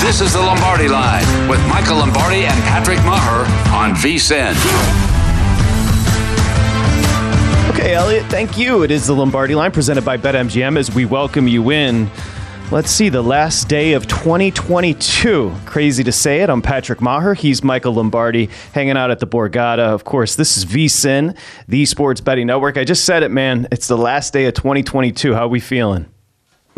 This is the Lombardi Line with Michael Lombardi and Patrick Meagher on VSIN. Okay, Elliot, thank you. It is the Lombardi Line presented by BetMGM as we welcome you in. Let's see, the last day of 2022. Crazy to say it. I'm Patrick Meagher. He's Michael Lombardi, hanging out at the Borgata. Of course, this is VSIN, the Sports Betting Network. I just said it, man. It's the last day of 2022. How are we feeling?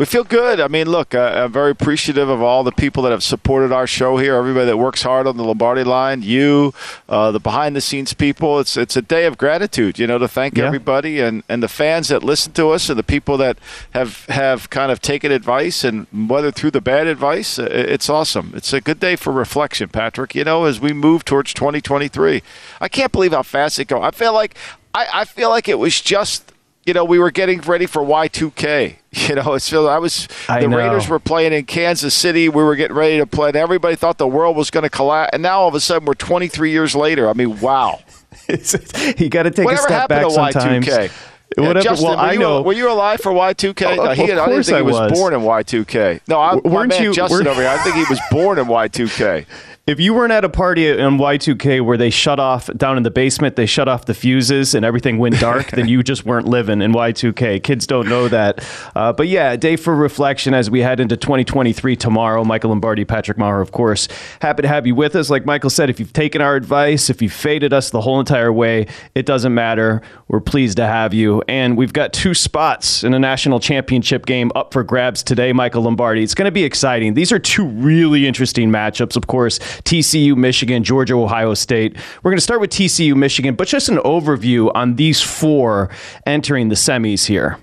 We feel good. I mean, look, uh, I'm very appreciative of all the people that have supported our show here. Everybody that works hard on the Lombardi line, you, uh, the behind the scenes people. It's it's a day of gratitude, you know, to thank Yeah. everybody and, and the fans that listen to us and the people that have have kind of taken advice and whether through the bad advice. uh, It's awesome. It's a good day for reflection, Patrick. You know, as we move towards 2023, I can't believe how fast it goes. I feel like I, I feel like it was just you know, we were getting ready for Y2K. You know, it's I was I the know. Raiders were playing in Kansas City. We were getting ready to play, and everybody thought the world was going to collapse. And now all of a sudden, we're 23 years later. I mean, wow. You got to take Whatever a step back sometimes. Y2K? Yeah, Whatever. Justin, well, were I you, know. Were you alive for Y2K? Oh, no, he, of I didn't course think I he was, was. born in Y2K. No, I, Weren't man you- Justin weren't- over here. I think he was born in Y2K. If you weren't at a party in Y2K where they shut off down in the basement, they shut off the fuses and everything went dark, then you just weren't living in Y2K. Kids don't know that. Uh, but yeah, a day for reflection as we head into 2023 tomorrow. Michael Lombardi, Patrick Meagher, of course. Happy to have you with us. Like Michael said, if you've taken our advice, if you've faded us the whole entire way, it doesn't matter. We're pleased to have you. And we've got two spots in a national championship game up for grabs today, Michael Lombardi. It's going to be exciting. These are two really interesting matchups, of course. TCU, Michigan, Georgia, Ohio State. We're going to start with TCU, Michigan, but just an overview on these four entering the semis here.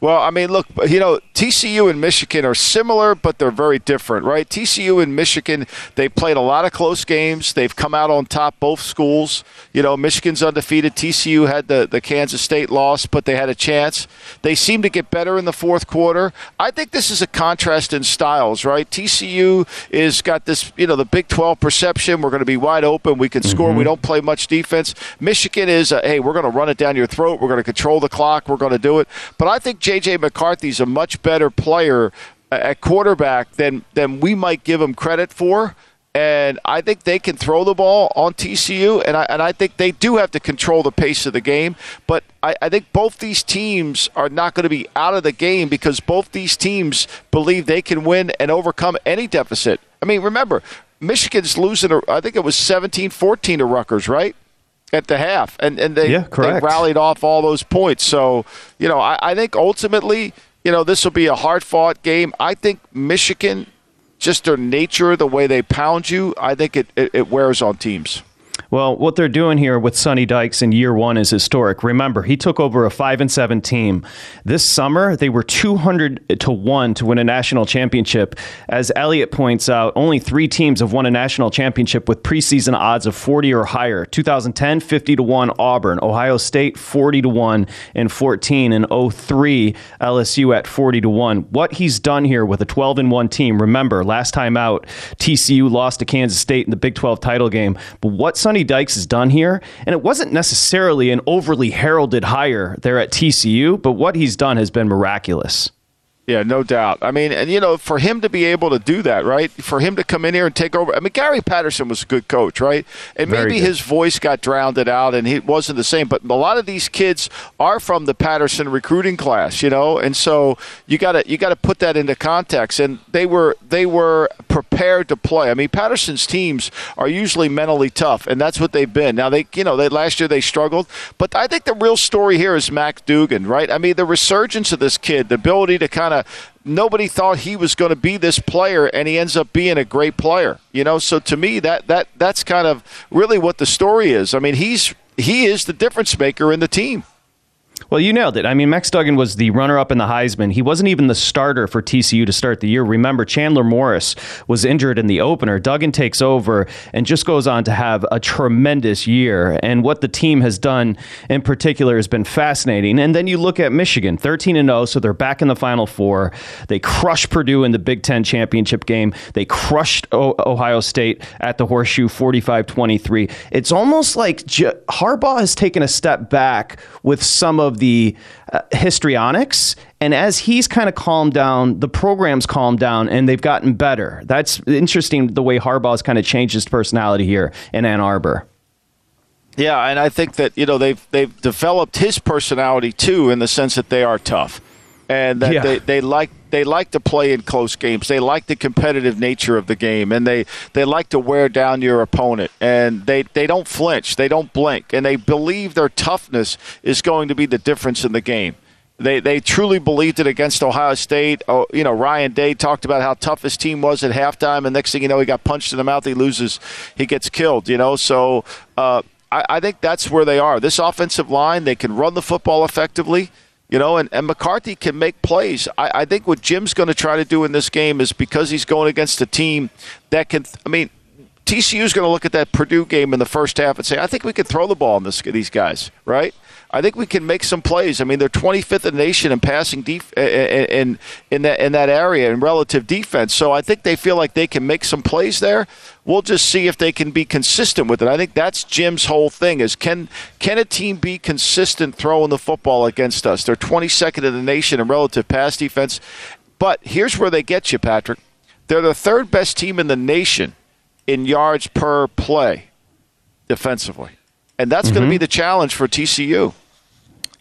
Well, I mean, look, you know, TCU and Michigan are similar, but they're very different, right? TCU and Michigan, they played a lot of close games. They've come out on top, both schools. You know, Michigan's undefeated. TCU had the, the Kansas State loss, but they had a chance. They seem to get better in the fourth quarter. I think this is a contrast in styles, right? TCU is got this, you know, the Big 12 perception. We're going to be wide open. We can score. We don't play much defense. Michigan is, uh, hey, we're going to run it down your throat. We're going to control the clock. We're going to do it. But I think J.J. McCarthy's a much better player uh, at quarterback than than we might give him credit for. And I think they can throw the ball on TCU, and I, and I think they do have to control the pace of the game. But I, I think both these teams are not going to be out of the game because both these teams believe they can win and overcome any deficit. I mean, remember, Michigan's losing, I think it was 17 14 to Rutgers, right? At the half, and and they, Yeah, they rallied off all those points. So you know, I, I think ultimately, you know, this will be a hard fought game. I think Michigan, just their nature, the way they pound you, I think it, it, it wears on teams. Well, what they're doing here with Sonny Dykes in year one is historic. Remember, he took over a five and seven team. This summer, they were 200 to one to win a national championship. As Elliot points out, only three teams have won a national championship with preseason odds of 40 or higher. 2010, 50 to one Auburn. Ohio State, 40 to one in 14. And 03, LSU at 40 to one. What he's done here with a 12 and one team. Remember, last time out, TCU lost to Kansas State in the Big 12 title game. But what Sonny Dykes has done here, and it wasn't necessarily an overly heralded hire there at TCU, but what he's done has been miraculous. Yeah, no doubt. I mean, and you know, for him to be able to do that, right? For him to come in here and take over. I mean, Gary Patterson was a good coach, right? And Very maybe good. his voice got drowned out and he wasn't the same. But a lot of these kids are from the Patterson recruiting class, you know, and so you got to you got to put that into context. And they were they were prepared to play. I mean, Patterson's teams are usually mentally tough, and that's what they've been. Now they, you know, they last year they struggled, but I think the real story here is Mac Duggan, right? I mean, the resurgence of this kid, the ability to kind of nobody thought he was going to be this player and he ends up being a great player you know? So to me that that that's kind of really what the story is. I mean he's he is the difference maker in the team Well, you nailed it. I mean, Max Duggan was the runner up in the Heisman. He wasn't even the starter for TCU to start the year. Remember, Chandler Morris was injured in the opener. Duggan takes over and just goes on to have a tremendous year. And what the team has done in particular has been fascinating. And then you look at Michigan, 13 and 0, so they're back in the Final Four. They crushed Purdue in the Big Ten championship game. They crushed o- Ohio State at the Horseshoe 45 23. It's almost like J- Harbaugh has taken a step back with some of the uh, histrionics. And as he's kind of calmed down, the program's calmed down and they've gotten better. That's interesting the way Harbaugh's kind of changed his personality here in Ann Arbor. Yeah, and I think that you know they've they've developed his personality too, in the sense that they are tough, and that Yeah. they, they like they like to play in close games. They like the competitive nature of the game, and they they like to wear down your opponent, and they they don't flinch, they don't blink, and they believe their toughness is going to be the difference in the game. They, they truly believed it against Ohio State. Oh, you know, Ryan Day talked about how tough his team was at halftime, and next thing you know, he got punched in the mouth. He loses, he gets killed. You know, so uh, I, I think that's where they are. This offensive line, they can run the football effectively. You know, and, and McCarthy can make plays. I, I think what Jim's going to try to do in this game is because he's going against a team that can. I mean, TCU is going to look at that Purdue game in the first half and say, I think we can throw the ball on this, these guys, right? I think we can make some plays. I mean, they're 25th in the nation in passing def- in in that in that area in relative defense. So I think they feel like they can make some plays there. We'll just see if they can be consistent with it. I think that's Jim's whole thing: is can can a team be consistent throwing the football against us? They're 22nd in the nation in relative pass defense. But here's where they get you, Patrick. They're the third best team in the nation in yards per play defensively. And that's going to mm-hmm. be the challenge for TCU.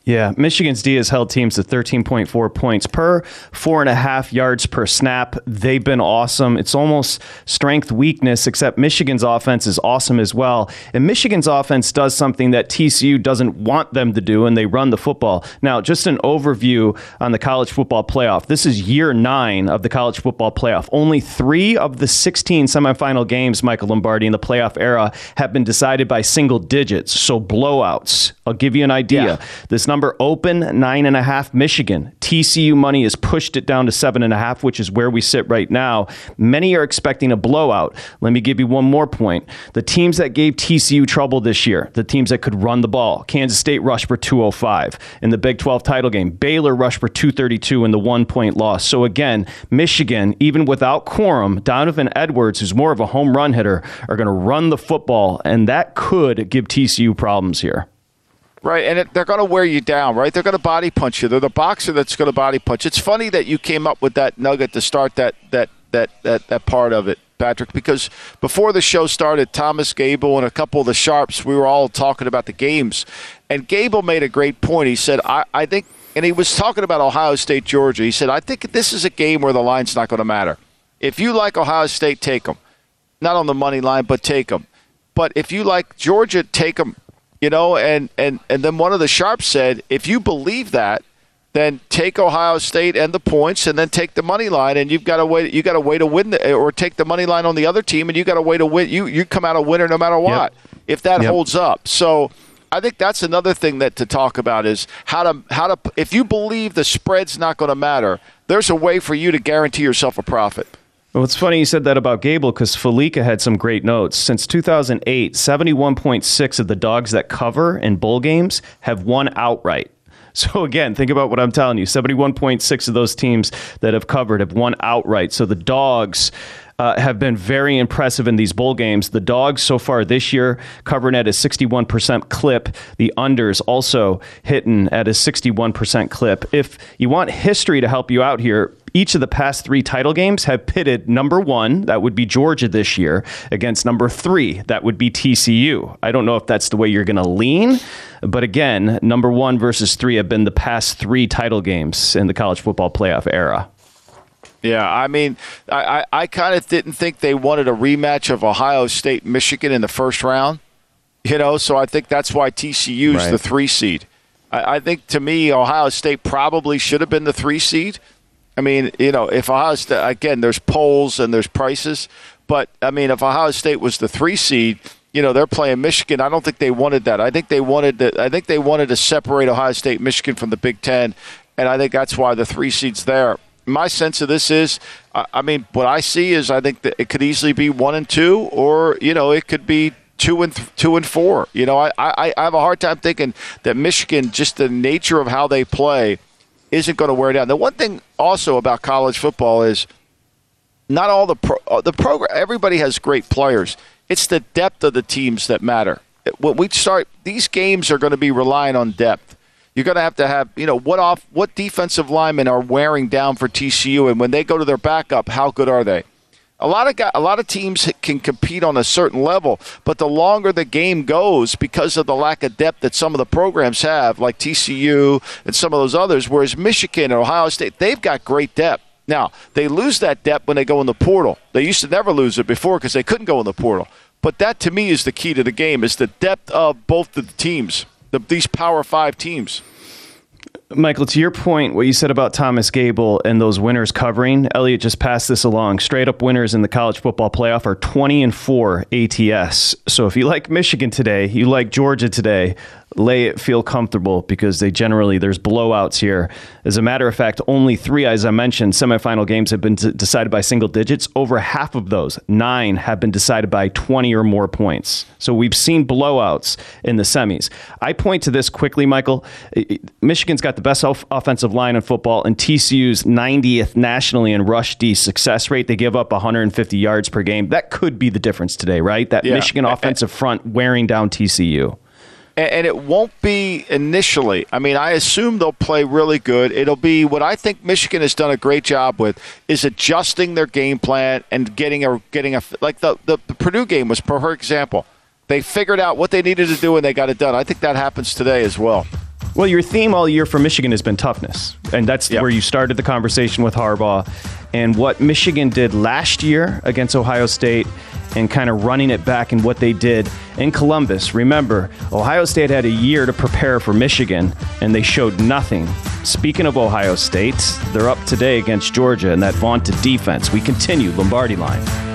Yeah, Michigan's D has held teams to 13.4 points per, four and a half yards per snap. They've been awesome. It's almost strength weakness, except Michigan's offense is awesome as well. And Michigan's offense does something that TCU doesn't want them to do, and they run the football. Now, just an overview on the college football playoff. This is year nine of the college football playoff. Only three of the 16 semifinal games, Michael Lombardi, in the playoff era have been decided by single digits, so blowouts. I'll give you an idea. Yeah. This number open nine and a half Michigan. TCU money has pushed it down to seven and a half, which is where we sit right now. Many are expecting a blowout. Let me give you one more point. The teams that gave TCU trouble this year, the teams that could run the ball, Kansas State rushed for 205 in the Big 12 title game. Baylor rushed for 232 in the one point loss. So again, Michigan, even without Corum, Donovan Edwards, who's more of a home run hitter, are going to run the football, and that could give TCU problems here. Right, and it, they're going to wear you down, right? They're going to body punch you. They're the boxer that's going to body punch. It's funny that you came up with that nugget to start that that that that, that part of it, Patrick, because before the show started, Thomas Gable and a couple of the sharps, we were all talking about the games, and Gable made a great point. He said, "I, I think," and he was talking about Ohio State, Georgia. He said, "I think this is a game where the line's not going to matter. If you like Ohio State, take them, not on the money line, but take them. But if you like Georgia, take them." You know, and and and then one of the sharps said, if you believe that, then take Ohio State and the points, and then take the money line, and you've got to wait. You got to wait to win, the, or take the money line on the other team, and you got to wait to win. You you come out a winner no matter what. Yep. If that yep. holds up, so. I think that's another thing that to talk about is how to how to if you believe the spread's not going to matter, there's a way for you to guarantee yourself a profit. Well, it's funny you said that about Gable because Fallica had some great notes. Since 2008, 71.6 of the dogs that cover in bowl games have won outright. So again, think about what I'm telling you. 71.6 of those teams that have covered have won outright. So the dogs uh, have been very impressive in these bowl games. The dogs so far this year covering at a 61% clip. The unders also hitting at a 61% clip. If you want history to help you out here, each of the past three title games have pitted number one, that would be Georgia this year, against number three, that would be TCU. I don't know if that's the way you're going to lean, but again, number one versus three have been the past three title games in the college football playoff era. Yeah, I mean, I, I, I kind of didn't think they wanted a rematch of Ohio State Michigan in the first round. You know, so I think that's why TCU's right. the three seed. I, I think to me, Ohio State probably should have been the three seed. I mean, you know, if Ohio State again, there's polls and there's prices, but I mean, if Ohio State was the three seed, you know, they're playing Michigan. I don't think they wanted that. I think they wanted to, I think they wanted to separate Ohio State, Michigan from the Big Ten, and I think that's why the three seeds there my sense of this is, I mean, what I see is I think that it could easily be one and two, or you know, it could be two and th- two and four. You know, I, I I have a hard time thinking that Michigan, just the nature of how they play, isn't going to wear down. The one thing also about college football is not all the pro, uh, the program. Everybody has great players. It's the depth of the teams that matter. When we start, these games are going to be relying on depth you're going to have to have, you know, what off, what defensive linemen are wearing down for TCU, and when they go to their backup, how good are they? A lot of a lot of teams can compete on a certain level, but the longer the game goes, because of the lack of depth that some of the programs have, like TCU and some of those others, whereas Michigan and Ohio State, they've got great depth. Now they lose that depth when they go in the portal. They used to never lose it before because they couldn't go in the portal. But that to me is the key to the game: is the depth of both of the teams the, these Power Five teams. Michael, to your point, what you said about Thomas Gable and those winners covering, Elliot just passed this along. Straight up winners in the college football playoff are 20 and 4 ATS. So if you like Michigan today, you like Georgia today, lay it, feel comfortable because they generally, there's blowouts here. As a matter of fact, only three, as I mentioned, semifinal games have been decided by single digits. Over half of those, nine, have been decided by 20 or more points. So we've seen blowouts in the semis. I point to this quickly, Michael. Michigan's got the best offensive line in football, and TCU's 90th nationally in rush D success rate. They give up 150 yards per game. That could be the difference today, right? That yeah. Michigan offensive front wearing down TCU and it won't be initially. I mean, I assume they'll play really good. It'll be what I think Michigan has done a great job with is adjusting their game plan and getting a getting a like the the, the Purdue game was per example. They figured out what they needed to do and they got it done. I think that happens today as well. Well, your theme all year for Michigan has been toughness, and that's yep. where you started the conversation with Harbaugh. And what Michigan did last year against Ohio State and kind of running it back in what they did in Columbus. Remember, Ohio State had a year to prepare for Michigan, and they showed nothing. Speaking of Ohio State, they're up today against Georgia in that vaunted defense. We continue Lombardi line.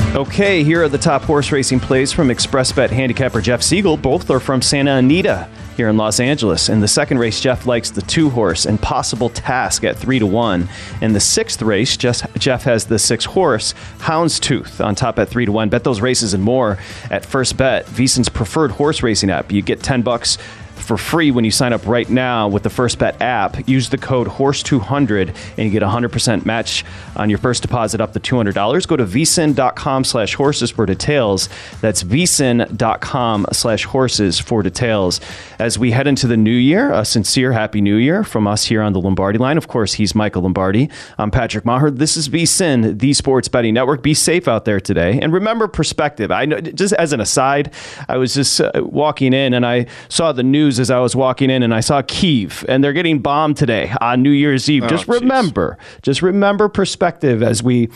Okay, here are the top horse racing plays from ExpressBet handicapper Jeff Siegel. Both are from Santa Anita here in Los Angeles. In the second race, Jeff likes the two horse Impossible Task at three to one. In the sixth race, Jeff has the six horse Houndstooth on top at three to one. Bet those races and more at First Bet, VSIN's preferred horse racing app. You get ten bucks for free when you sign up right now with the First Bet app. Use the code HORSE200 and you get a 100% match on your first deposit up to $200. Go to vsin.com slash horses for details. That's vsin.com slash horses for details. As we head into the new year, a sincere Happy New Year from us here on the Lombardi line. Of course, he's Michael Lombardi. I'm Patrick Meagher. This is VSIN, the sports betting network. Be safe out there today. And remember perspective. I know, just as an aside, I was just uh, walking in and I saw the news as I was walking in and I saw Kiev and they're getting bombed today on New Year's Eve. Oh, just remember, geez. just remember perspective as we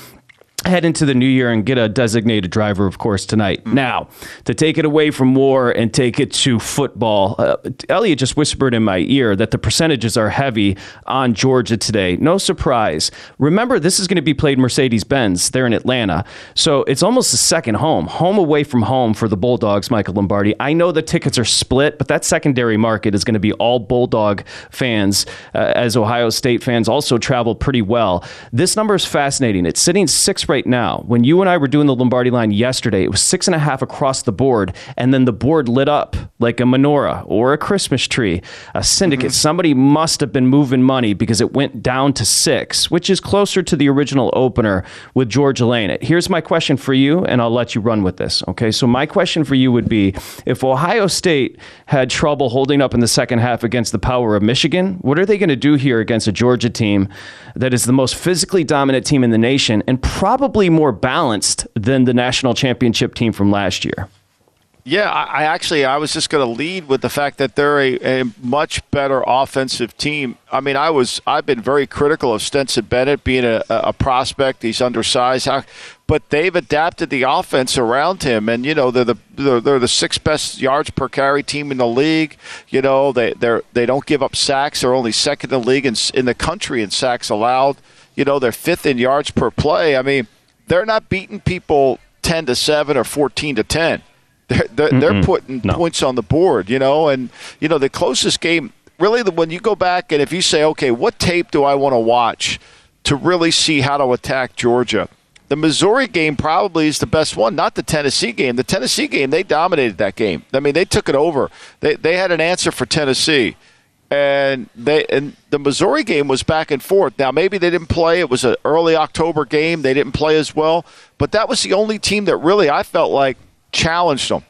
head into the new year and get a designated driver, of course, tonight. Mm-hmm. Now, to take it away from war and take it to football, uh, Elliot just whispered in my ear that the percentages are heavy on Georgia today. No surprise. Remember, this is going to be played Mercedes Benz. They're in Atlanta. So it's almost a second home, home away from home for the Bulldogs, Michael Lombardi. I know the tickets are split, but that secondary market is going to be all Bulldog fans, uh, as Ohio State fans also travel pretty well. This number is fascinating. It's sitting six right right now. When you and I were doing the Lombardi line yesterday, it was six and a half across the board, and then the board lit up like a menorah or a Christmas tree. A syndicate. Mm-hmm. Somebody must have been moving money because it went down to six, which is closer to the original opener with Georgia Lane. Here's my question for you, and I'll let you run with this. Okay, so my question for you would be if Ohio State had trouble holding up in the second half against the power of Michigan, what are they going to do here against a Georgia team that is the most physically dominant team in the nation and probably probably more balanced than the national championship team from last year. Yeah, I, I actually I was just going to lead with the fact that they're a, a, much better offensive team. I mean, I was I've been very critical of Stetson Bennett being a, a prospect. He's undersized, but they've adapted the offense around him, and you know they're the they're, they're the sixth best yards per carry team in the league. You know they they they don't give up sacks. They're only second in the league in, in the country in sacks allowed. You know they're fifth in yards per play. I mean they're not beating people 10 to 7 or 14 to 10. They're, they're, they're putting no. points on the board, you know, and, you know, the closest game, really, when you go back and if you say, okay, what tape do I want to watch to really see how to attack Georgia? The Missouri game probably is the best one, not the Tennessee game. The Tennessee game, they dominated that game. I mean, they took it over. They, they had an answer for Tennessee and they and the Missouri game was back and forth. Now maybe they didn't play; it was an early October game. They didn't play as well, but that was the only team that really I felt like challenged them.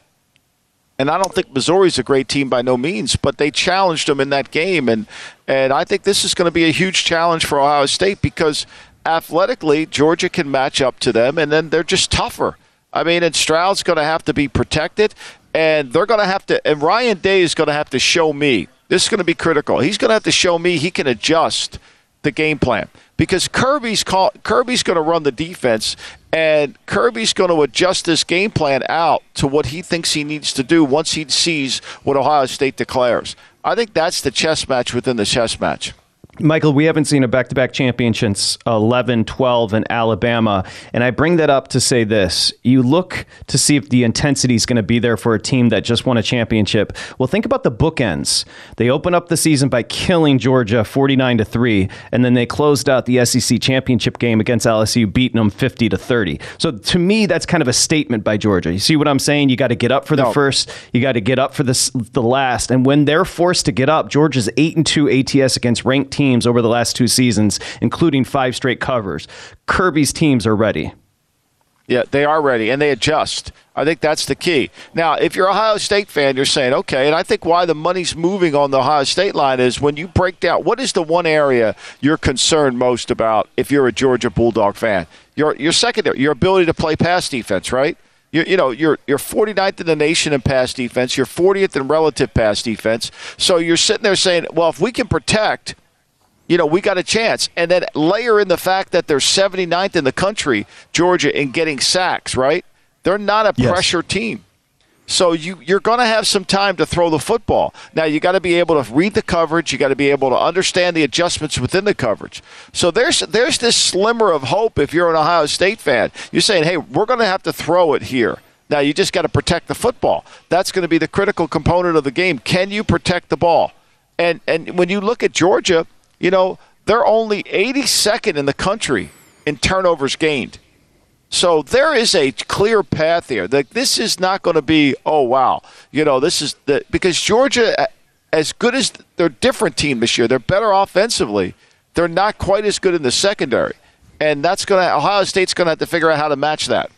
And I don't think Missouri's a great team by no means, but they challenged them in that game, and and I think this is going to be a huge challenge for Ohio State because athletically Georgia can match up to them, and then they're just tougher. I mean, and Stroud's going to have to be protected, and they're going to have to, and Ryan Day is going to have to show me. This is going to be critical. He's going to have to show me he can adjust the game plan because Kirby's call, Kirby's going to run the defense, and Kirby's going to adjust this game plan out to what he thinks he needs to do once he sees what Ohio State declares. I think that's the chess match within the chess match. Michael, we haven't seen a back to back champion since 11 12 in Alabama. And I bring that up to say this. You look to see if the intensity is going to be there for a team that just won a championship. Well, think about the bookends. They open up the season by killing Georgia 49 to 3, and then they closed out the SEC championship game against LSU, beating them 50 to 30. So to me, that's kind of a statement by Georgia. You see what I'm saying? You got to get up for the No. first, you got to get up for the, the last. And when they're forced to get up, Georgia's 8 and 2 ATS against ranked teams over the last two seasons, including five straight covers. Kirby's teams are ready. Yeah, they are ready and they adjust. I think that's the key. Now, if you're a Ohio State fan, you're saying, okay, and I think why the money's moving on the Ohio State line is when you break down what is the one area you're concerned most about if you're a Georgia Bulldog fan? Your your secondary, your ability to play pass defense, right? You, you know, you're you're 49th in the nation in pass defense. You're 40th in relative pass defense. So you're sitting there saying, well, if we can protect you know, we got a chance. And then layer in the fact that they're 79th in the country, Georgia, in getting sacks, right? They're not a Yes. pressure team. So you, you're going to have some time to throw the football. Now, you got to be able to read the coverage. You got to be able to understand the adjustments within the coverage. So there's, there's this slimmer of hope if you're an Ohio State fan. You're saying, hey, we're going to have to throw it here. Now, you just got to protect the football. That's going to be the critical component of the game. Can you protect the ball? And, and when you look at Georgia, you know, they're only 82nd in the country in turnovers gained. So there is a clear path here. Like this is not going to be, oh wow, you know, this is the because Georgia, as good as they're different team this year, they're better offensively. They're not quite as good in the secondary, and that's going to Ohio State's going to have to figure out how to match that.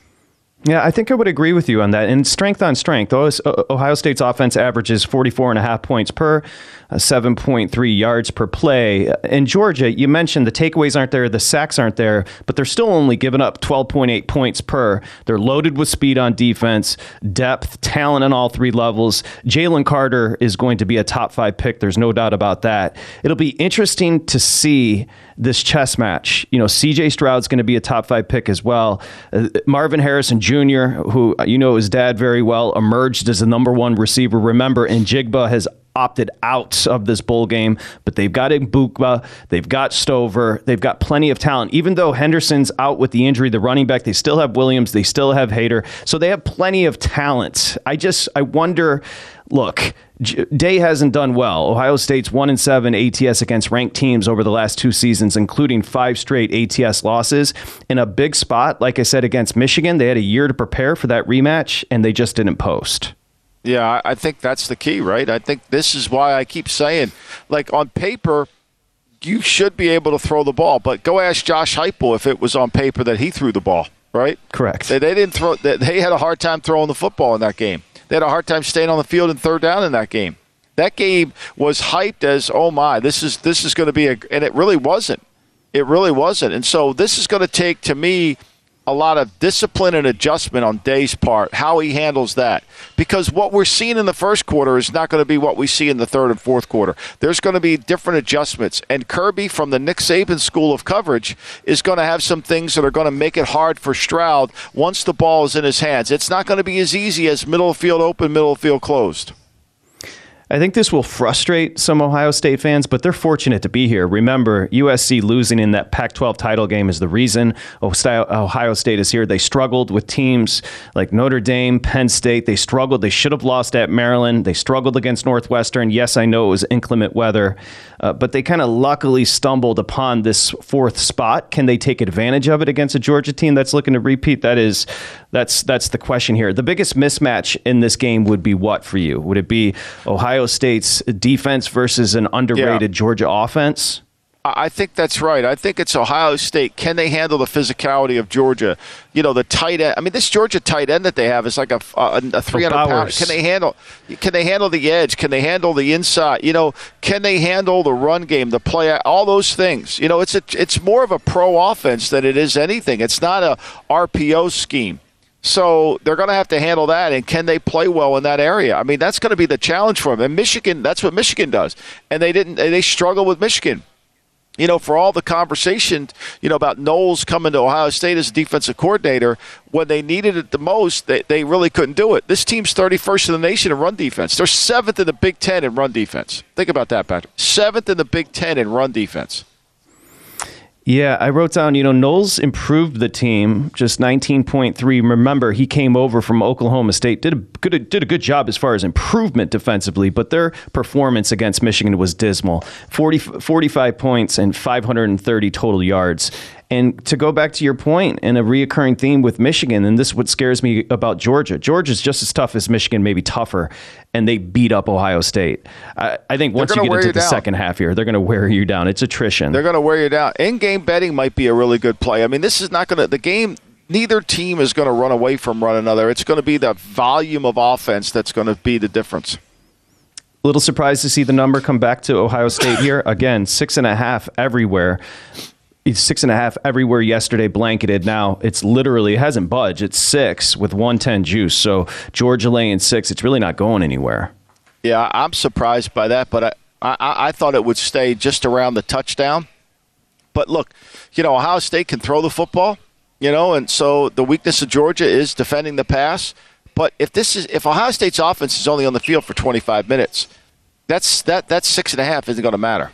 Yeah, I think I would agree with you on that. And strength on strength, Ohio State's offense averages 44 and a half points per, 7.3 yards per play. In Georgia, you mentioned the takeaways aren't there, the sacks aren't there, but they're still only giving up 12.8 points per. They're loaded with speed on defense, depth, talent on all three levels. Jalen Carter is going to be a top five pick. There's no doubt about that. It'll be interesting to see this chess match. You know, CJ Stroud's going to be a top five pick as well. Uh, Marvin Harrison Jr., who uh, you know his dad very well, emerged as the number one receiver. Remember, Njigba has opted out of this bowl game, but they've got Egbuka, they've got Stover, they've got plenty of talent. Even though Henderson's out with the injury, the running back, they still have Williams, they still have Hayter, so they have plenty of talent. I just I wonder. Look, Day hasn't done well. Ohio State's one and seven ATS against ranked teams over the last two seasons, including five straight ATS losses. In a big spot, like I said, against Michigan, they had a year to prepare for that rematch, and they just didn't post. Yeah, I think that's the key, right? I think this is why I keep saying, like on paper, you should be able to throw the ball, but go ask Josh Heupel if it was on paper that he threw the ball, right? Correct. They, they didn't throw. They, they had a hard time throwing the football in that game. They had a hard time staying on the field and third down in that game. That game was hyped as, oh my, this is this is going to be a, and it really wasn't. It really wasn't. And so this is going to take to me a lot of discipline and adjustment on Day's part, how he handles that. Because what we're seeing in the first quarter is not going to be what we see in the third and fourth quarter. There's going to be different adjustments. And Kirby from the Nick Saban school of coverage is going to have some things that are going to make it hard for Stroud once the ball is in his hands. It's not going to be as easy as middle field open, middle field closed. I think this will frustrate some Ohio State fans, but they're fortunate to be here. Remember, USC losing in that Pac 12 title game is the reason Ohio State is here. They struggled with teams like Notre Dame, Penn State. They struggled. They should have lost at Maryland. They struggled against Northwestern. Yes, I know it was inclement weather, uh, but they kind of luckily stumbled upon this fourth spot. Can they take advantage of it against a Georgia team that's looking to repeat? That is, that's that's the question here. The biggest mismatch in this game would be what for you? Would it be Ohio State's defense versus an underrated Georgia offense? I I think that's right. I think it's Ohio State. Can they handle the physicality of Georgia? You know, the tight end. I mean, this Georgia tight end that they have is like a, a, a 300 pound. Can they handle? Can they handle the edge? Can they handle the inside? You know, can they handle the run game, the play, all those things? You know, it's a, it's more of a pro offense than it is anything. It's not a RPO scheme. So they're going to have to handle that, and can they play well in that area? I mean, that's going to be the challenge for them. And Michigan, that's what Michigan does, and they didn't. They struggle with Michigan you know, for all the conversation, you know, about Knowles coming to Ohio State as a defensive coordinator, when they needed it the most, they, they really couldn't do it. This team's 31st in the nation in run defense. They're seventh in the Big Ten in run defense. Think about that, Patrick. Seventh in the Big Ten in run defense. Yeah, I wrote down, you know, Knowles improved the team just 19.3. Remember, he came over from Oklahoma State, did a good did a good job as far as improvement defensively, but their performance against Michigan was dismal. 40, 45 points and 530 total yards. And to go back to your point and a reoccurring theme with Michigan, and this is what scares me about Georgia. Georgia's just as tough as Michigan, maybe tougher, and they beat up Ohio State. I, I think once you get into the down. second half here, they're going to wear you down. It's attrition. They're going to wear you down. In-game betting might be a really good play. I mean, this is not going to the game. Neither team is going to run away from one another. It's going to be the volume of offense that's going to be the difference. little surprised to see the number come back to Ohio State here. Again, six and a half everywhere. Six and a half everywhere yesterday, blanketed. Now it's literally, it hasn't budged. It's six with 110 juice. So Georgia laying six, it's really not going anywhere. Yeah, I'm surprised by that, but I, I, I thought it would stay just around the touchdown. But look, you know, Ohio State can throw the football, you know, and so the weakness of Georgia is defending the pass. But if this is if Ohio State's offense is only on the field for 25 minutes, that's that that six and a half isn't going to matter.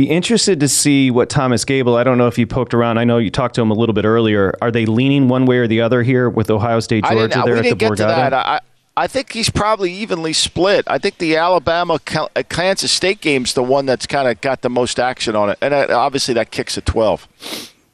Be interested to see what Thomas Gable. I don't know if you poked around. I know you talked to him a little bit earlier. Are they leaning one way or the other here with Ohio State, Georgia there we at didn't the get to that. I, I think he's probably evenly split. I think the Alabama uh, Kansas State game's the one that's kind of got the most action on it, and uh, obviously that kicks at 12.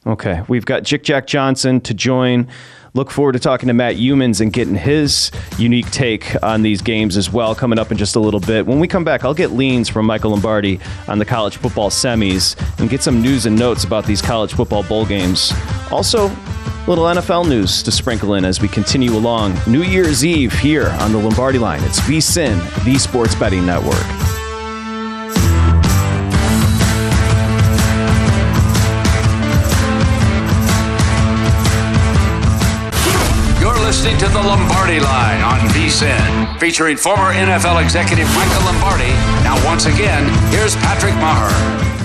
Okay, we've got Jick Jack Johnson to join. Look forward to talking to Matt Youmans and getting his unique take on these games as well coming up in just a little bit. When we come back, I'll get leans from Michael Lombardi on the college football semis and get some news and notes about these college football bowl games. Also, a little NFL news to sprinkle in as we continue along. New Year's Eve here on the Lombardi line. It's VSIN, the Sports Betting Network. Listening to the Lombardi Line on VSIN, featuring former NFL executive Michael Lombardi. Now, once again, here's Patrick Meagher.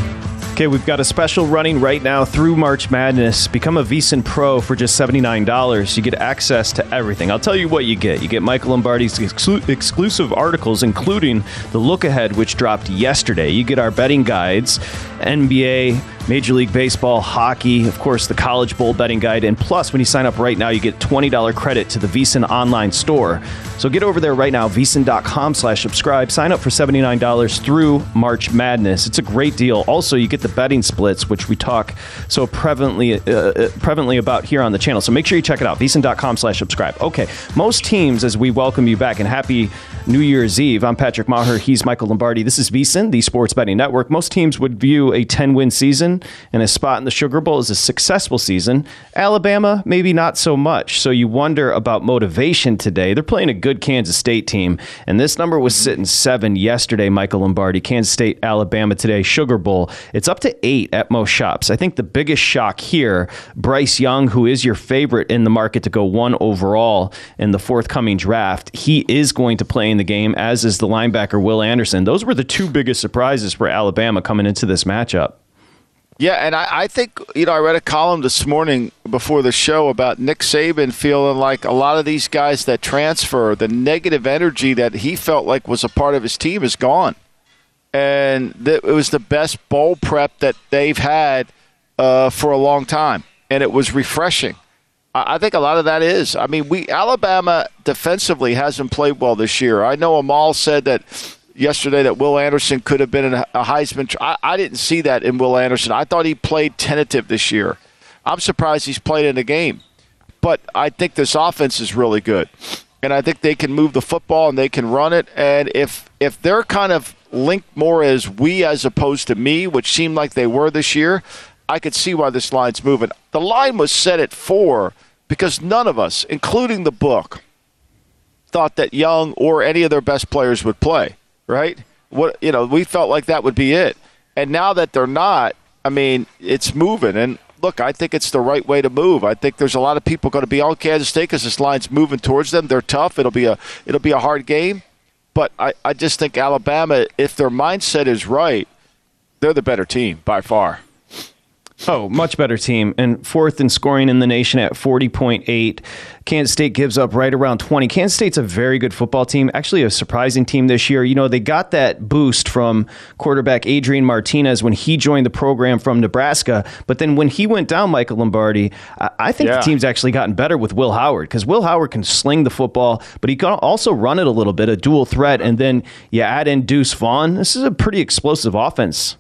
Okay, we've got a special running right now through March Madness. Become a VSIN Pro for just $79. You get access to everything. I'll tell you what you get. You get Michael Lombardi's exclu- exclusive articles, including the look ahead, which dropped yesterday. You get our betting guides, NBA, Major League Baseball, hockey, of course, the College Bowl betting guide. And plus, when you sign up right now, you get $20 credit to the VSIN online store. So get over there right now, VSIN.com slash subscribe. Sign up for $79 through March Madness. It's a great deal. Also, you get the betting splits, which we talk so prevalently, uh, uh, prevalently about here on the channel. So make sure you check it out, VSIN.com slash subscribe. Okay, most teams, as we welcome you back and happy New Year's Eve, I'm Patrick Meagher. He's Michael Lombardi. This is VSIN, the Sports Betting Network. Most teams would view a 10 win season and a spot in the Sugar Bowl as a successful season. Alabama, maybe not so much. So you wonder about motivation today. They're playing a good Kansas State team, and this number was mm-hmm. sitting seven yesterday, Michael Lombardi. Kansas State, Alabama today, Sugar Bowl. It's up to eight at most shops. I think the biggest shock here, Bryce Young, who is your favorite in the market to go one overall in the forthcoming draft, he is going to play in the game, as is the linebacker Will Anderson. Those were the two biggest surprises for Alabama coming into this matchup. Yeah, and I, I think, you know, I read a column this morning before the show about Nick Saban feeling like a lot of these guys that transfer, the negative energy that he felt like was a part of his team is gone. And it was the best bowl prep that they've had uh, for a long time. And it was refreshing. I, I think a lot of that is. I mean, we Alabama defensively hasn't played well this year. I know Amal said that yesterday that Will Anderson could have been a Heisman. I, I didn't see that in Will Anderson. I thought he played tentative this year. I'm surprised he's played in a game. But I think this offense is really good. And I think they can move the football and they can run it. And if if they're kind of linked more as we as opposed to me, which seemed like they were this year, I could see why this line's moving. The line was set at four because none of us, including the book, thought that Young or any of their best players would play right? What you know, we felt like that would be it, and now that they're not, I mean, it's moving. And look, I think it's the right way to move. I think there's a lot of people going to be on Kansas State because this line's moving towards them. They're tough. It'll be a it'll be a hard game, but I, I just think Alabama, if their mindset is right, they're the better team by far. Oh, much better team. And fourth in scoring in the nation at 40.8. Kansas State gives up right around 20. Kansas State's a very good football team, actually, a surprising team this year. You know, they got that boost from quarterback Adrian Martinez when he joined the program from Nebraska. But then when he went down, Michael Lombardi, I think yeah. the team's actually gotten better with Will Howard because Will Howard can sling the football, but he can also run it a little bit, a dual threat. And then you add in Deuce Vaughn. This is a pretty explosive offense.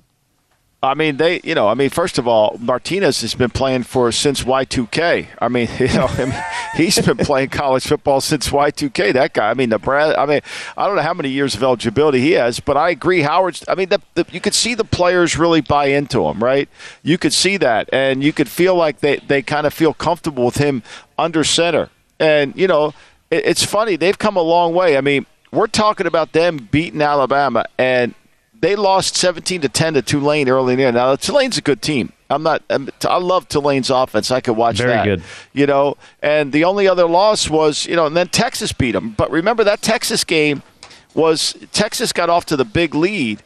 I mean, they, you know, I mean, first of all, Martinez has been playing for since Y2K. I mean, you know, I mean, he's been playing college football since Y2K. That guy, I mean, Nebraska. I mean, I don't know how many years of eligibility he has, but I agree. Howard's. I mean, the, the, you could see the players really buy into him, right? You could see that, and you could feel like they they kind of feel comfortable with him under center. And you know, it, it's funny they've come a long way. I mean, we're talking about them beating Alabama, and they lost 17 to 10 to Tulane early in the year. Now Tulane's a good team. I'm not. I'm, i love Tulane's offense. I could watch Very that. good. You know, and the only other loss was you know, and then Texas beat them. But remember that Texas game was Texas got off to the big lead,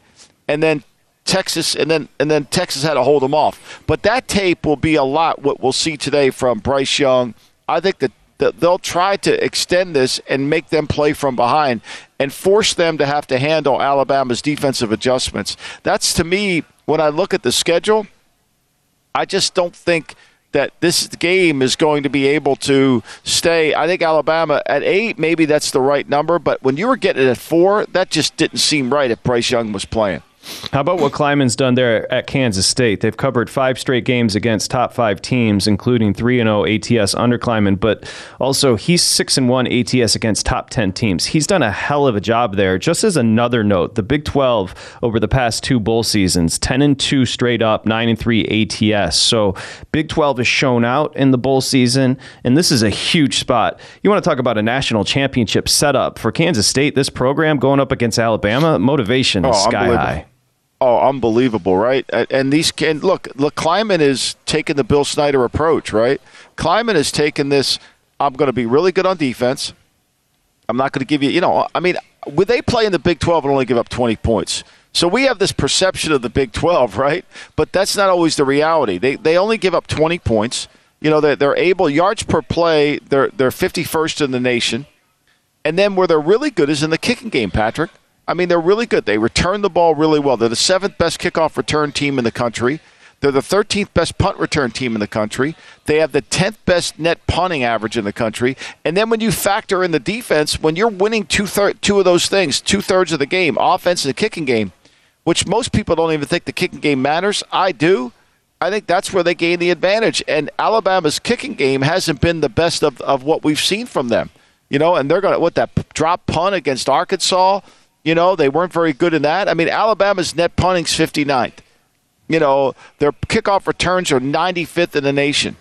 and then Texas, and then and then Texas had to hold them off. But that tape will be a lot what we'll see today from Bryce Young. I think that they'll try to extend this and make them play from behind and force them to have to handle Alabama's defensive adjustments. That's to me, when I look at the schedule, I just don't think that this game is going to be able to stay. I think Alabama at eight, maybe that's the right number, but when you were getting it at four, that just didn't seem right if Bryce Young was playing. How about what Klieman's done there at Kansas State? They've covered five straight games against top five teams, including three and zero oh ATS under Klieman, but also he's six and one ATS against top ten teams. He's done a hell of a job there. Just as another note, the Big Twelve over the past two bowl seasons, ten and two straight up, nine and three ATS. So Big Twelve has shown out in the bowl season, and this is a huge spot. You want to talk about a national championship setup for Kansas State? This program going up against Alabama, motivation is oh, sky high. Oh, unbelievable, right? And these can look. Look, Klieman is taking the Bill Snyder approach, right? Klieman is taking this. I'm going to be really good on defense. I'm not going to give you, you know, I mean, would they play in the Big 12 and only give up 20 points? So we have this perception of the Big 12, right? But that's not always the reality. They they only give up 20 points. You know, they're, they're able yards per play. They're they're 51st in the nation, and then where they're really good is in the kicking game, Patrick. I mean, they're really good. They return the ball really well. They're the seventh best kickoff return team in the country. They're the 13th best punt return team in the country. They have the 10th best net punting average in the country. And then when you factor in the defense, when you're winning two, thir- two of those things, two thirds of the game, offense and the kicking game, which most people don't even think the kicking game matters, I do. I think that's where they gain the advantage. And Alabama's kicking game hasn't been the best of, of what we've seen from them. You know, and they're going to, what, that drop punt against Arkansas? You know, they weren't very good in that. I mean, Alabama's net punting's 59th. You know, their kickoff returns are 95th in the nation.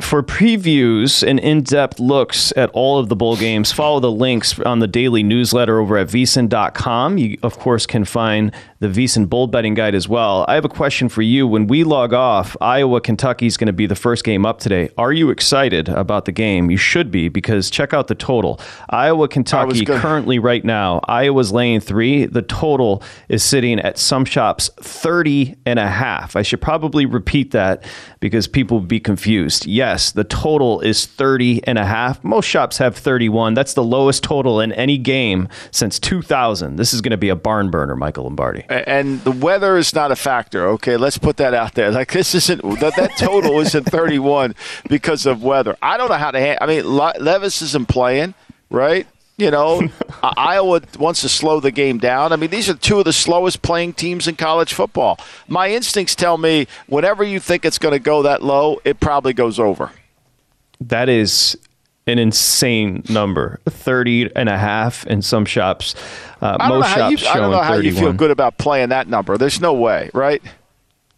For previews and in depth looks at all of the bowl games, follow the links on the daily newsletter over at vsin.com. You, of course, can find the VSIN Bowl Betting Guide as well. I have a question for you. When we log off, Iowa Kentucky is going to be the first game up today. Are you excited about the game? You should be because check out the total. Iowa Kentucky currently right now, Iowa's laying three. The total is sitting at some shops 30 and a half. I should probably repeat that because people would be confused. Yes, the total is 30 and a half. Most shops have 31. That's the lowest total in any game since 2000. This is going to be a barn burner, Michael Lombardi and the weather is not a factor. Okay, let's put that out there. Like this isn't that that total isn't 31 because of weather. I don't know how to. Ha- I mean, Levis isn't playing, right? You know, Iowa wants to slow the game down. I mean, these are two of the slowest playing teams in college football. My instincts tell me whenever you think it's going to go that low, it probably goes over. That is an insane number 30 and a half in some shops uh, most shops you, I don't know how 31. you feel good about playing that number there's no way right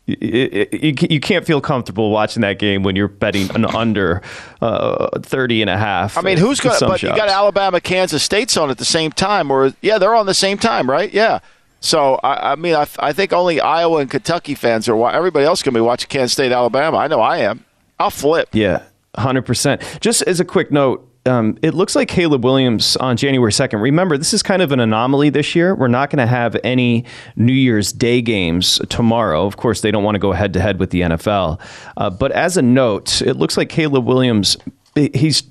you, you, you can't feel comfortable watching that game when you're betting an under uh, 30 and a half. I mean, who's going to, but shops. you got Alabama, Kansas State's on at the same time, or, yeah, they're on the same time, right? Yeah. So I, I mean, I, I think only Iowa and Kentucky fans are. Everybody else can be watching Kansas State, Alabama. I know I am. I'll flip. Yeah, 100%. Just as a quick note, um, it looks like Caleb Williams on January 2nd. Remember, this is kind of an anomaly this year. We're not going to have any New Year's Day games tomorrow. Of course, they don't want to go head to head with the NFL. Uh, but as a note, it looks like Caleb Williams, he's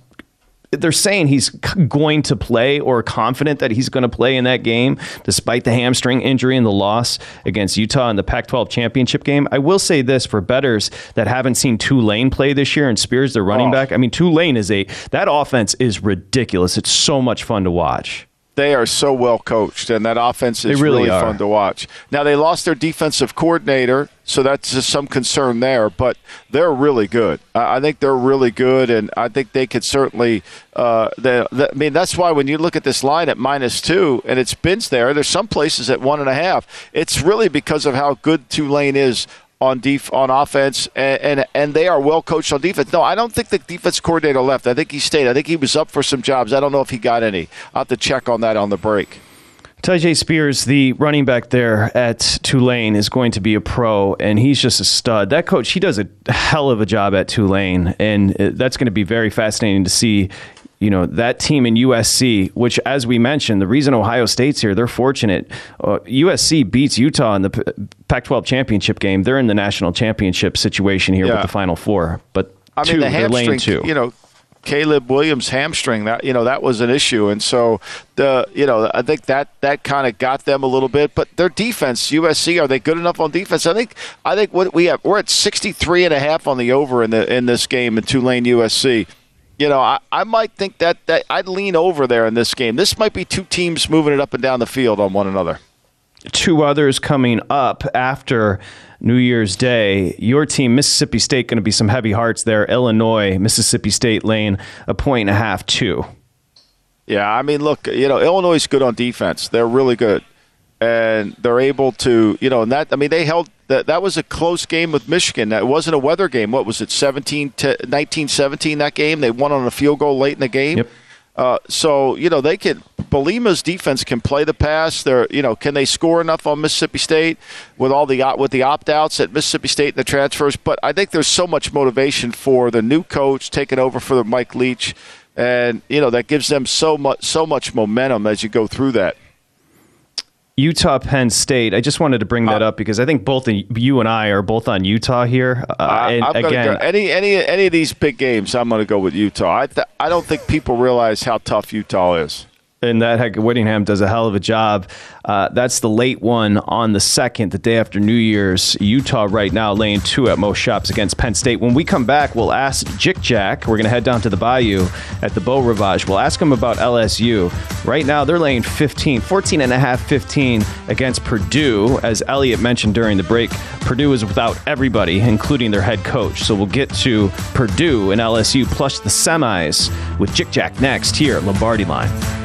they're saying he's going to play or confident that he's going to play in that game despite the hamstring injury and the loss against Utah in the Pac 12 championship game. I will say this for betters that haven't seen Tulane play this year and Spears, their running oh. back. I mean, Tulane is a, that offense is ridiculous. It's so much fun to watch. They are so well coached, and that offense is They really are. fun to watch. Now they lost their defensive coordinator, so that's just some concern there. But they're really good. I think they're really good, and I think they could certainly. Uh, they, they- I mean, that's why when you look at this line at minus two, and it's Ben's there. There's some places at one and a half. It's really because of how good Tulane is on def- on offense, and, and and they are well coached on defense. No, I don't think the defense coordinator left. I think he stayed. I think he was up for some jobs. I don't know if he got any. I'll have to check on that on the break. Tyjae Spears, the running back there at Tulane, is going to be a pro, and he's just a stud. That coach, he does a hell of a job at Tulane, and uh, that's going to be very fascinating to see. You know that team in USC, which, as we mentioned, the reason Ohio State's here, they're fortunate. Uh, USC beats Utah in the P- Pac-12 championship game. They're in the national championship situation here Yeah. with the Final Four, but I two, mean, the hamstring. two. You know, Caleb Williams hamstring. That you know that was an issue, and so the you know I think that that kind of got them a little bit. But their defense, USC, are they good enough on defense? I think I think what we have we're at 63 and a half on the over in the in this game in Tulane USC. You know, I, I might think that, that I'd lean over there in this game. This might be two teams moving it up and down the field on one another. two others coming up after New Year's Day. Your team, Mississippi State, going to be some heavy hearts there. Illinois, Mississippi State lane a point and a half, two. Yeah, I mean, look, you know, Illinois is good on defense. They're really good, and they're able to, you know, and that. I mean, they held that. That was a close game with Michigan. That wasn't a weather game. What was it, 17 to 19, 17, That game they won on a field goal late in the game. Yep. Uh, so you know they can. Bielema's defense can play the pass. They're you know can they score enough on Mississippi State with all the with the opt outs at Mississippi State and the transfers? But I think there's so much motivation for the new coach taking over for Mike Leach, and you know that gives them so much so much momentum as you go through that. Utah, Penn State. I just wanted to bring that up because I think both you and I are both on Utah here. Uh, and I'm again, go, any any any of these big games, I'm going to go with Utah. I th- I don't think people realize how tough Utah is. And that heck, Whittingham does a hell of a job. Uh, that's the late one on the second, the day after New Year's. Utah right now laying two at most shops against Penn State. When we come back, we'll ask Jick Jack. We're going to head down to the Bayou at the Beau Rivage. We'll ask him about LSU. Right now, they're laying 15, 14 and a half, 15 against Purdue. As Elliot mentioned during the break, Purdue is without everybody, including their head coach. So we'll get to Purdue and LSU plus the semis with Jick Jack next here at Lombardi Line.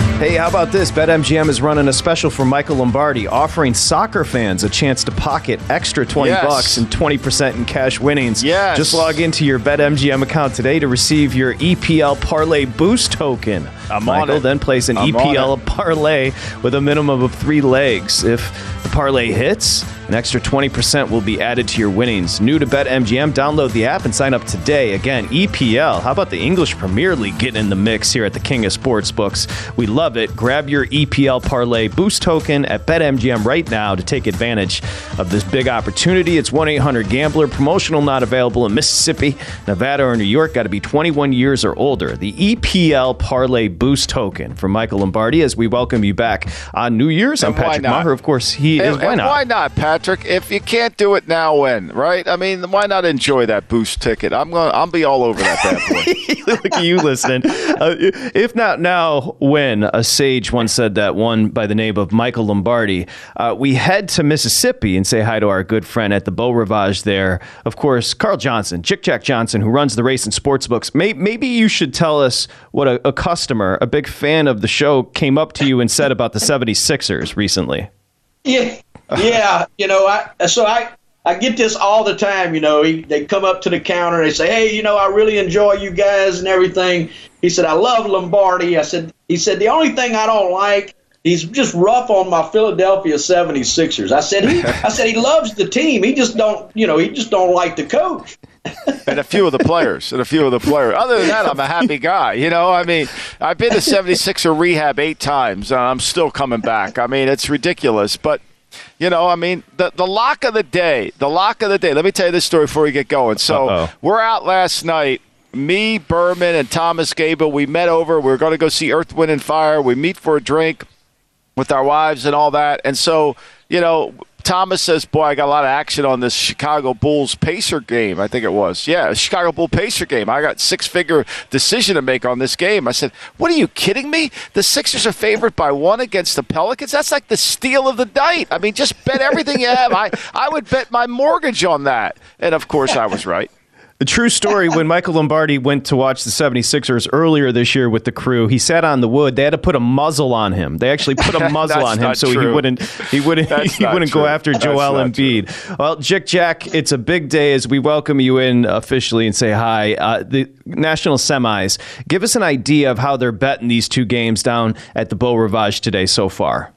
Hey, how about this? BetMGM is running a special for Michael Lombardi, offering soccer fans a chance to pocket extra 20 Yes. bucks and 20% in cash winnings. Yes. Just log into your BetMGM account today to receive your EPL Parlay Boost token. I'm Michael then plays an I'm EPL parlay with a minimum of three legs. If the parlay hits, an extra 20% will be added to your winnings. New to BetMGM, download the app and sign up today. Again, EPL. How about the English Premier League getting in the mix here at the King of Sportsbooks? We love it. Grab your EPL Parlay Boost token at BetMGM right now to take advantage of this big opportunity. It's 1 800 Gambler. Promotional not available in Mississippi, Nevada, or New York. Got to be 21 years or older. The EPL Parlay Boost token from Michael Lombardi as we welcome you back on New Year's. I'm Patrick? Meagher. Of course, he is. Why not? Why not, Patrick? If you can't do it now, when? Right? I mean, why not enjoy that boost ticket? I'm gonna. I'll be all over that bad boy. Look at you listening. Uh, if not now, when? A sage once said that, one by the name of Michael Lombardi. Uh, we head to Mississippi and say hi to our good friend at the Beau Rivage there. Of course, Carl Johnson, Chick Jack Johnson, who runs the race and sports books. May, maybe you should tell us what a, a customer, a big fan of the show, came up to you and said about the 76ers recently. Yeah, yeah. You know, I so I I get this all the time. You know, he, they come up to the counter they say, "Hey, you know, I really enjoy you guys and everything." He said, "I love Lombardi." I said, "He said the only thing I don't like." He's just rough on my Philadelphia 76ers. I said he I said he loves the team. He just don't, you know, he just don't like the coach. And a few of the players, and a few of the players. Other than that, I'm a happy guy. You know, I mean, I've been to 76er rehab eight times, and I'm still coming back. I mean, it's ridiculous, but. You know, I mean, the, the lock of the day, the lock of the day. Let me tell you this story before we get going. So, Uh-oh. we're out last night. Me, Berman, and Thomas Gable, we met over. We are going to go see Earth, Wind, and Fire. We meet for a drink with our wives and all that. And so, you know, Thomas says, Boy, I got a lot of action on this Chicago Bulls Pacer game. I think it was. Yeah, Chicago Bull Pacer game. I got six figure decision to make on this game. I said, What are you kidding me? The Sixers are favored by one against the Pelicans. That's like the steal of the night. I mean, just bet everything you have. I, I would bet my mortgage on that. And of course, I was right. The true story when Michael Lombardi went to watch the 76ers earlier this year with the crew, he sat on the wood. They had to put a muzzle on him. They actually put a muzzle on him so he wouldn't he wouldn't That's he wouldn't true. go after That's Joel Embiid. Well, Jick Jack, it's a big day as we welcome you in officially and say hi. Uh, the national semis. Give us an idea of how they're betting these two games down at the Beau Rivage today so far.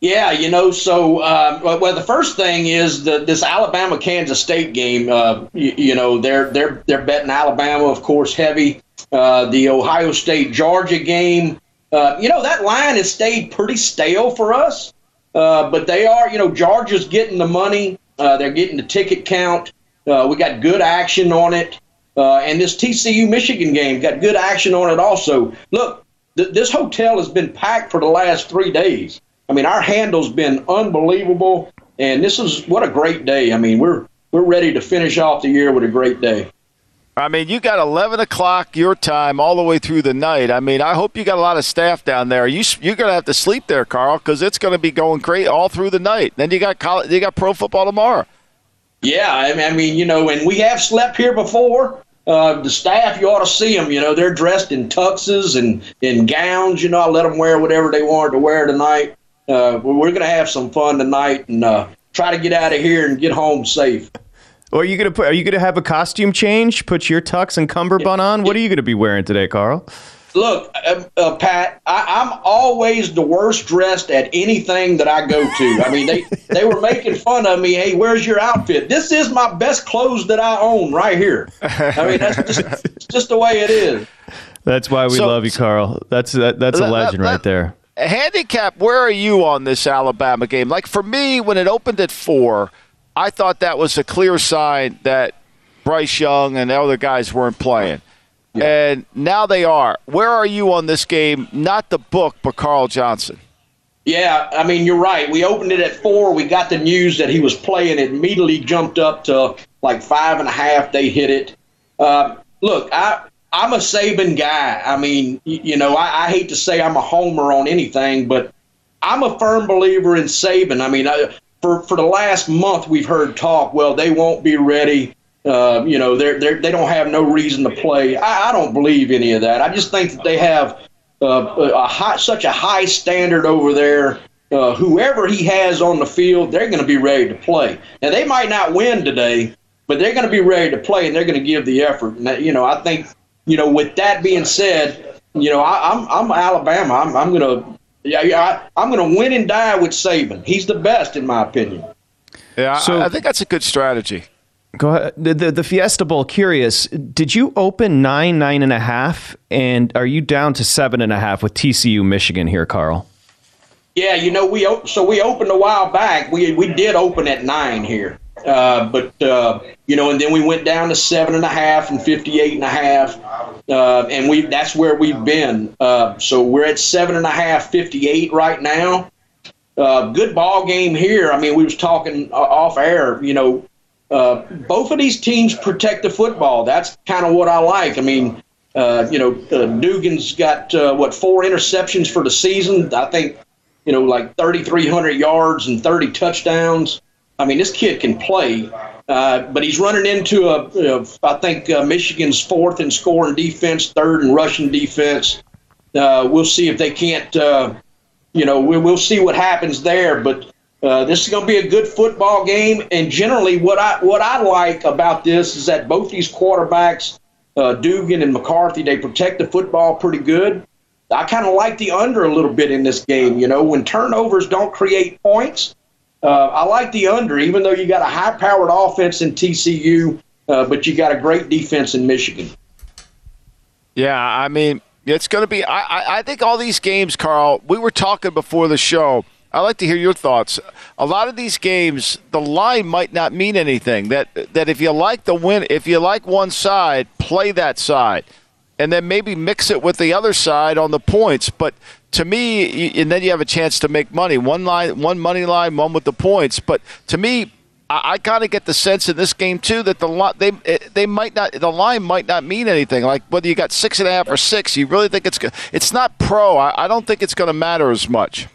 Yeah, you know, so uh, well, the first thing is the, this Alabama Kansas State game. Uh, you, you know, they're they're they're betting Alabama, of course, heavy. Uh, the Ohio State Georgia game. Uh, you know, that line has stayed pretty stale for us, uh, but they are. You know, Georgia's getting the money. Uh, they're getting the ticket count. We got good action on it, and this TCU Michigan game got good action on it also. Look, th- this hotel has been packed for the last three days. I mean, our handle's been unbelievable, and this is what a great day. I mean, we're we're ready to finish off the year with a great day. I mean, you got 11 o'clock your time all the way through the night. I mean, I hope you got a lot of staff down there. You you're gonna have to sleep there, Carl, because it's gonna be going great all through the night. Then you got college, you got pro football tomorrow. Yeah, I mean, I mean, you know, and we have slept here before. Uh, the staff, you ought to see them. You know, they're dressed in tuxes and in gowns. You know, I let them wear whatever they wanted to wear tonight. Uh, we're going to have some fun tonight and uh, try to get out of here and get home safe. Or are you gonna put? Are you gonna have a costume change? Put your tux and cummerbund on. What are you gonna be wearing today, Carl? Look, uh, uh, Pat, I, I'm always the worst dressed at anything that I go to. I mean, they they were making fun of me. Hey, where's your outfit? This is my best clothes that I own right here. I mean, that's just just the way it is. That's why we So- love you, Carl. That's that, that's a Let- let- legend right there. Handicap where are you on this alabama game like for me when it opened at four i thought that was a clear sign that bryce young and the other guys weren't playing and now they are where are you on this game not the book but carl johnson Yeah, I mean, you're right. We opened it at four. We got the news that he was playing. It immediately jumped up to like five and a half. They hit it. Uh, look, I I'm a Saban guy. I mean, you, know, I, I hate to say I'm a homer on anything, but I'm a firm believer in Saban. I mean, I, for for the last month we've heard talk. Well, they won't be ready. Uh, you know, they're, they're they don't have no reason to play. I, I don't believe any of that. I just think that they have uh, a high, such a high standard over there. Uh, whoever he has on the field, they're going to be ready to play. Now they might not win today, but they're going to be ready to play and they're going to give the effort. And you know, I think you know. With that being said, you know, I, I'm I'm Alabama. I'm I'm going to yeah, yeah I, I'm going to win and die with Saban. He's the best in my opinion. yeah So- I, I think that's a good strategy Go ahead. The, the the Fiesta Bowl. Curious. Did you open nine nine and a half, and are you down to seven and a half with TCU Michigan here, Carl? Yeah, you know, we so we opened a while back. We we did open at nine here, uh, but uh, you know, and then we went down to seven and a half and fifty-eight and a half, uh, and we that's where we've been. Uh, so we're at seven and a half, 58 right now. Uh, good ball game here. I mean, we was talking off air. You know, both of these teams protect the football. That's kind of what I like. I mean, you know, Duggan's got what four interceptions for the season. I think you know, like 3,300 yards and 30 touchdowns. I mean, this kid can play, uh, but he's running into a, a I think uh, Michigan's fourth in scoring defense, third in rushing defense. Uh, we'll see if they can't, uh, you know, we, we'll see what happens there. But uh, this is going to be a good football game. And generally, what I what I like about this is that both these quarterbacks, uh, Duggan and McCarthy, they protect the football pretty good. I kind of like the under a little bit in this game. You know, when turnovers don't create points, uh, I like the under, even though you got a high-powered offense in TCU, uh, but you got a great defense in Michigan. Yeah, I mean, it's going to be. I, I, I think all these games, Carl. We were talking before the show. I'd like to hear your thoughts. A lot of these games, the line might not mean anything. That that if you like the win, if you like one side, play that side, and then maybe mix it with the other side on the points. But to me, and then you have a chance to make money. One line, one money line, one with the points. But to me, I, I kind of get the sense in this game too that the li- they eh, they might not the line might not mean anything. Like whether you got six and a half or six, you really think it's it's not pro. I, I don't think it's going to matter as much.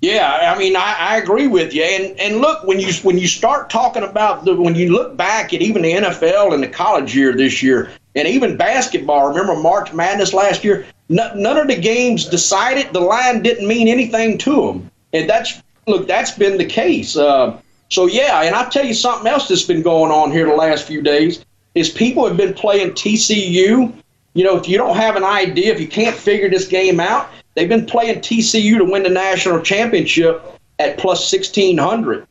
Yeah, I mean, I, I agree with you. And and look, when you when you start talking about the when you look back at even the NFL and the college year this year, and even basketball. Remember March Madness last year? None of the games decided. The line didn't mean anything to them, and that's look, that's been the case. Uh, so yeah, and I'll tell you something else that's been going on here the last few days is people have been playing TCU. You know, if you don't have an idea, if you can't figure this game out, they've been playing TCU to win the national championship at plus sixteen hundred.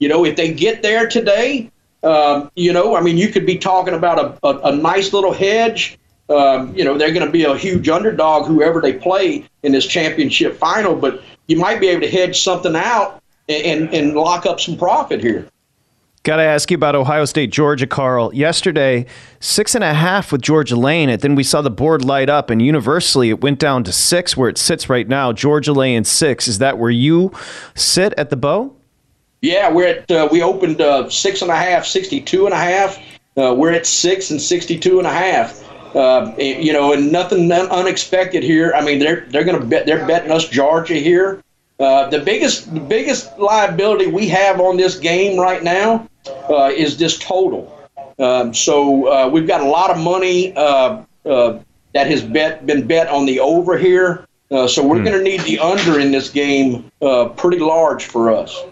You know, if they get there today, um, you know, I mean, you could be talking about a, a, a nice little hedge. Um, you know, they're going to be a huge underdog, whoever they play in this championship final, but you might be able to hedge something out and, and, and lock up some profit here. Got to ask you about Ohio State, Georgia, Carl. Yesterday, six and a half with Georgia Lane, and then we saw the board light up, and universally it went down to six, where it sits right now. Georgia Lane six. Is that where you sit at the Beau? Yeah, we're at uh, we opened uh, six and a half, 62 and a half. Uh, we're at six and 62 and a half. Uh, you know, and nothing unexpected here. I mean, they're they're going to bet they're betting us Georgia here. Uh, the biggest the biggest liability we have on this game right now uh, is this total. Um, so uh, we've got a lot of money uh, uh, that has bet been bet on the over here. so we're hmm. going to need the under in this game pretty large for us.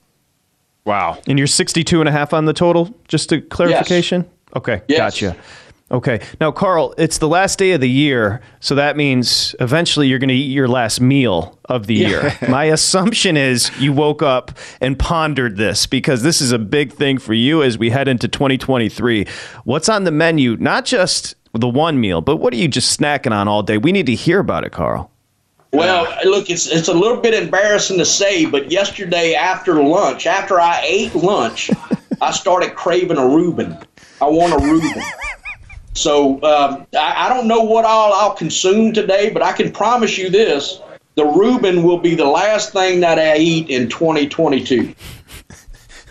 Wow. And you're 62 and a half on the total, just a clarification? Yes. Okay, yes. gotcha. Okay. Now, Carl, it's the last day of the year, so that means eventually you're going to eat your last meal of the yeah. year. My assumption is you woke up and pondered this because this is a big thing for you as we head into 2023. What's on the menu? Not just the one meal, but what are you just snacking on all day? We need to hear about it, Carl. Well, look, it's it's a little bit embarrassing to say, but yesterday after lunch, after I ate lunch, I started craving a Reuben. I want a Reuben. So um, I, I, don't know what all I'll consume today, but I can promise you this: the Reuben will be the last thing that I eat in 2022.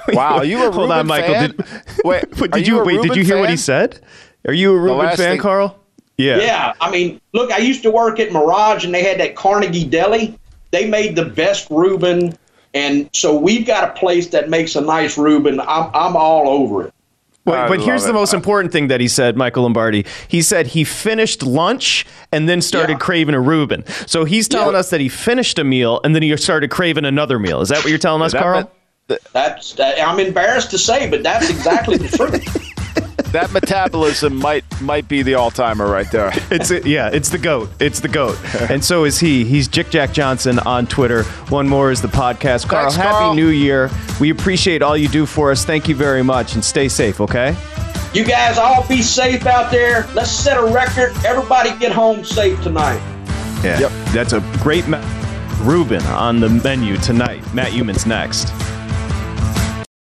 Wow, you were hold Reuben on, Michael. Fan? Did, wait, did you, you wait? Did you hear fan? what he said? Are you a Reuben fan, thing- Carl? Yeah. Yeah. I mean, look, I used to work at Mirage, and they had that Carnegie Deli. They made the best Reuben, and so we've got a place that makes a nice Reuben. I'm I'm all over it. But, but here's it. the most important thing that he said, Michael Lombardi. He said he finished lunch and then started yeah. craving a Reuben. So he's telling yeah. us that he finished a meal and then he started craving another meal. Is that what you're telling us, Carl? That's that, I'm embarrassed to say, but that's exactly the truth. that metabolism might might be the all timer right there. It's yeah, it's the goat. It's the goat, and so is he. He's Jick Jack Johnson on Twitter. One more is the podcast. Carl, Thanks, happy Carl. New Year. We appreciate all you do for us. Thank you very much, and stay safe. Okay. You guys all be safe out there. Let's set a record. Everybody get home safe tonight. Yeah, yep. that's a great. Ma- Reuben on the menu tonight. Matt Youmans next.